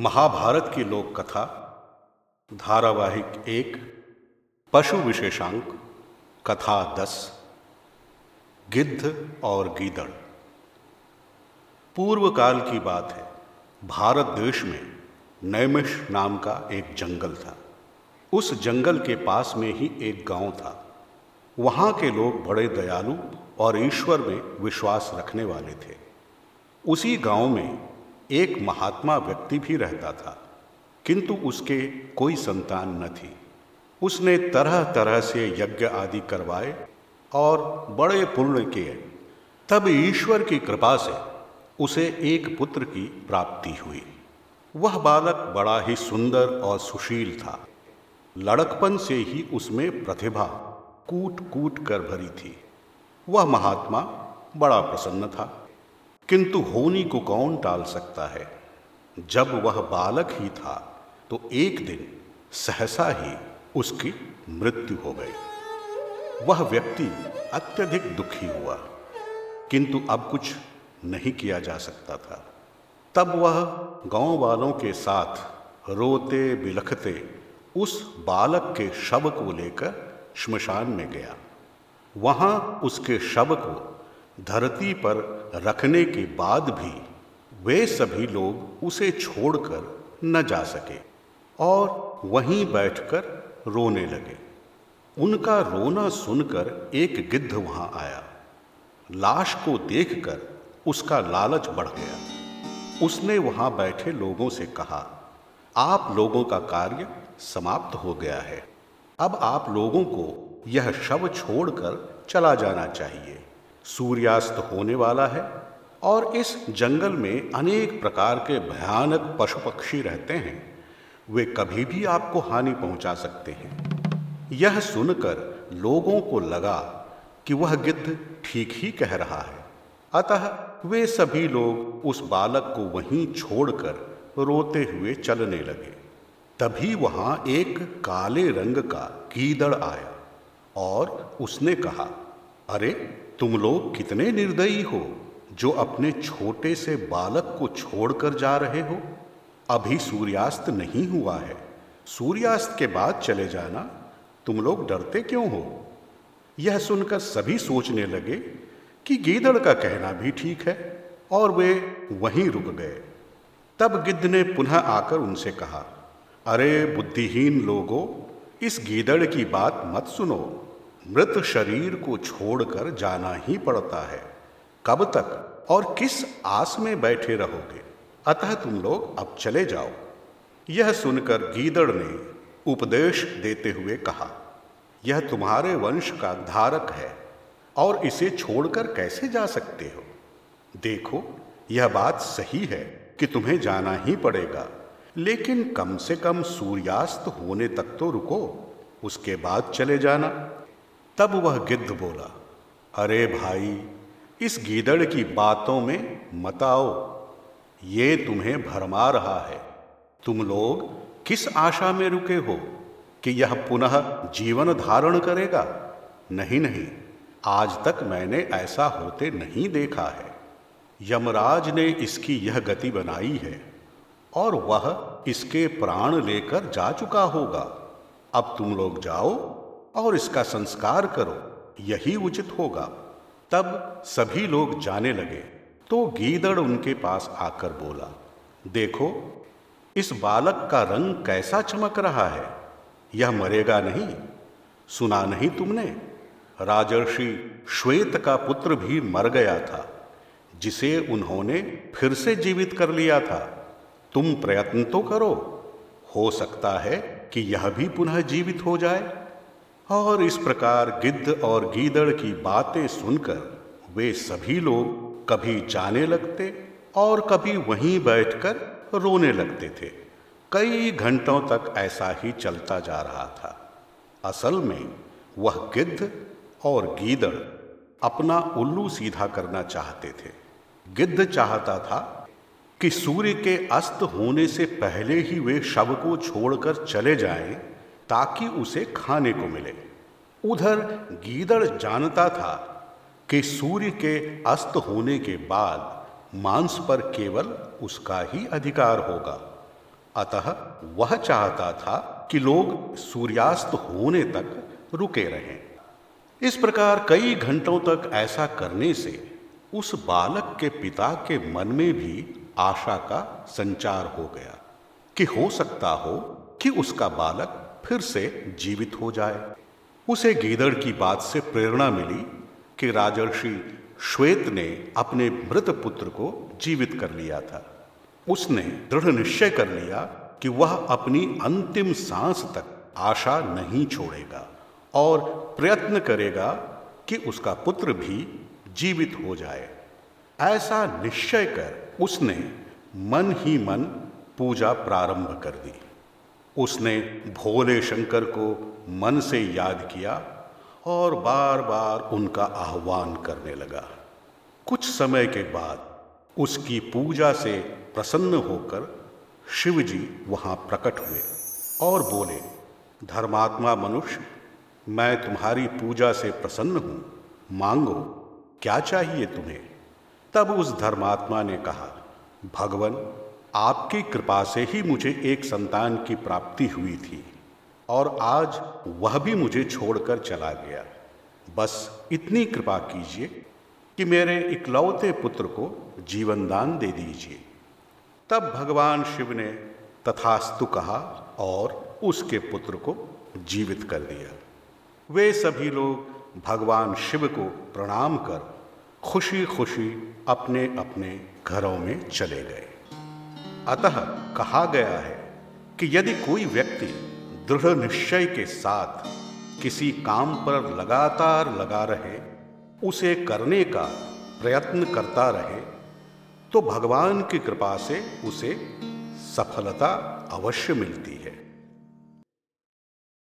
महाभारत की लोक कथा, धारावाहिक एक, पशु विशेषांक, कथा दस, गिद्ध और गीदड़। पूर्व काल की बात है, भारत देश में नैमिष नाम का एक जंगल था। उस जंगल के पास में ही एक गाँव था। वहाँ के लोग बड़े दयालु और ईश्वर में विश्वास रखने वाले थे। उसी गाँव में एक महात्मा व्यक्ति भी रहता था, किंतु उसके कोई संतान न थी। उसने तरह तरह से यज्ञ आदि करवाए और बड़े पुण्य किए। तब ईश्वर की कृपा से उसे एक पुत्र की प्राप्ति हुई। वह बालक बड़ा ही सुंदर और सुशील था। लड़कपन से ही उसमें प्रतिभा कूट कूट कर भरी थी। वह महात्मा बड़ा प्रसन्न था। किंतु होनी को कौन टाल सकता है? जब वह बालक ही था तो एक दिन सहसा ही उसकी मृत्यु हो गई। वह व्यक्ति अत्यधिक दुखी हुआ, किंतु अब कुछ नहीं किया जा सकता था। तब वह गाँव वालों के साथ रोते बिलखते उस बालक के शव को लेकर श्मशान में गया। वहाँ उसके शव को धरती पर रखने के बाद भी वे सभी लोग उसे छोड़कर न जा सके और वहीं बैठकर रोने लगे। उनका रोना सुनकर एक गिद्ध वहाँ आया। लाश को देखकर उसका लालच बढ़ गया। उसने वहाँ बैठे लोगों से कहा, आप लोगों का कार्य समाप्त हो गया है। अब आप लोगों को यह शव छोड़कर चला जाना चाहिए। सूर्यास्त होने वाला है और इस जंगल में अनेक प्रकार के भयानक पशु पक्षी रहते हैं। वे कभी भी आपको हानि पहुँचा सकते हैं। यह सुनकर लोगों को लगा कि वह गिद्ध ठीक ही कह रहा है। अतः वे सभी लोग उस बालक को वहीं छोड़कर रोते हुए चलने लगे। तभी वहाँ एक काले रंग का कीदड़ आया और उसने कहा, अरे तुम लोग कितने निर्दयी हो, जो अपने छोटे से बालक को छोड़कर जा रहे हो? अभी सूर्यास्त नहीं हुआ है। सूर्यास्त के बाद चले जाना। तुम लोग डरते क्यों हो? यह सुनकर सभी सोचने लगे कि गीदड़ का कहना भी ठीक है, और वे वहीं रुक गए। तब गिद्ध ने पुनः आकर उनसे कहा, अरे बुद्धिहीन लोगों, इस गीदड़ की बात मत सुनो। मृत शरीर को छोड़कर जाना ही पड़ता है। कब तक और किस आस में बैठे रहोगे? अतः तुम लोग अब चले जाओ। यह सुनकर गीदड़ ने उपदेश देते हुए कहा, यह तुम्हारे वंश का धारक है और इसे छोड़कर कैसे जा सकते हो? देखो, यह बात सही है कि तुम्हें जाना ही पड़ेगा, लेकिन कम से कम सूर्यास्त होने तक तो रुको, उसके बाद चले जाना। तब वह गिद्ध बोला, अरे भाई, इस गीदड़ की बातों में मत आओ। ये तुम्हें भरमा रहा है। तुम लोग किस आशा में रुके हो कि यह पुनः जीवन धारण करेगा? नहीं नहीं, आज तक मैंने ऐसा होते नहीं देखा है। यमराज ने इसकी यह गति बनाई है और वह इसके प्राण लेकर जा चुका होगा। अब तुम लोग जाओ और इसका संस्कार करो, यही उचित होगा। तब सभी लोग जाने लगे। तो गीदड़ उनके पास आकर बोला, देखो, इस बालक का रंग कैसा चमक रहा है? यह मरेगा नहीं। सुना नहीं तुमने? राजर्षि श्वेत का पुत्र भी मर गया था, जिसे उन्होंने फिर से जीवित कर लिया था। तुम प्रयत्न तो करो। हो सकता है कि यह भी पुनः जीवित हो जाए। और इस प्रकार गिद्ध और गीदड़ की बातें सुनकर वे सभी लोग कभी जाने लगते और कभी वहीं बैठकर रोने लगते थे। कई घंटों तक ऐसा ही चलता जा रहा था। असल में वह गिद्ध और गीदड़ अपना उल्लू सीधा करना चाहते थे। गिद्ध चाहता था कि सूर्य के अस्त होने से पहले ही वे शव को छोड़कर चले जाएँ ताकि उसे खाने को मिले। उधर गीदड़ जानता था कि सूर्य के अस्त होने के बाद मांस पर केवल उसका ही अधिकार होगा। अतः वह चाहता था कि लोग सूर्यास्त होने तक रुके रहें। इस प्रकार कई घंटों तक ऐसा करने से उस बालक के पिता के मन में भी आशा का संचार हो गया कि हो सकता हो कि उसका बालक फिर से जीवित हो जाए। उसे गीदड़ की बात से प्रेरणा मिली कि राजर्षि श्वेत ने अपने मृत पुत्र को जीवित कर लिया था। उसने दृढ़ निश्चय कर लिया कि वह अपनी अंतिम सांस तक आशा नहीं छोड़ेगा और प्रयत्न करेगा कि उसका पुत्र भी जीवित हो जाए। ऐसा निश्चय कर उसने मन ही मन पूजा प्रारंभ कर दी। उसने भोले शंकर को मन से याद किया और बार बार उनका आह्वान करने लगा। कुछ समय के बाद उसकी पूजा से प्रसन्न होकर शिव जी वहाँ प्रकट हुए और बोले, धर्मात्मा मनुष्य, मैं तुम्हारी पूजा से प्रसन्न हूँ। मांगो, क्या चाहिए तुम्हें? तब उस धर्मात्मा ने कहा, भगवान आपकी कृपा से ही मुझे एक संतान की प्राप्ति हुई थी, और आज वह भी मुझे छोड़कर चला गया। बस इतनी कृपा कीजिए कि मेरे इकलौते पुत्र को जीवन दान दे दीजिए। तब भगवान शिव ने तथास्तु कहा और उसके पुत्र को जीवित कर दिया। वे सभी लोग भगवान शिव को प्रणाम कर खुशी खुशी अपने अपने घरों में चले गए। अतः कहा गया है कि यदि कोई व्यक्ति दृढ़ निश्चय के साथ किसी काम पर लगातार लगा रहे, उसे करने का प्रयत्न करता रहे तो भगवान की कृपा से उसे सफलता अवश्य मिलती है।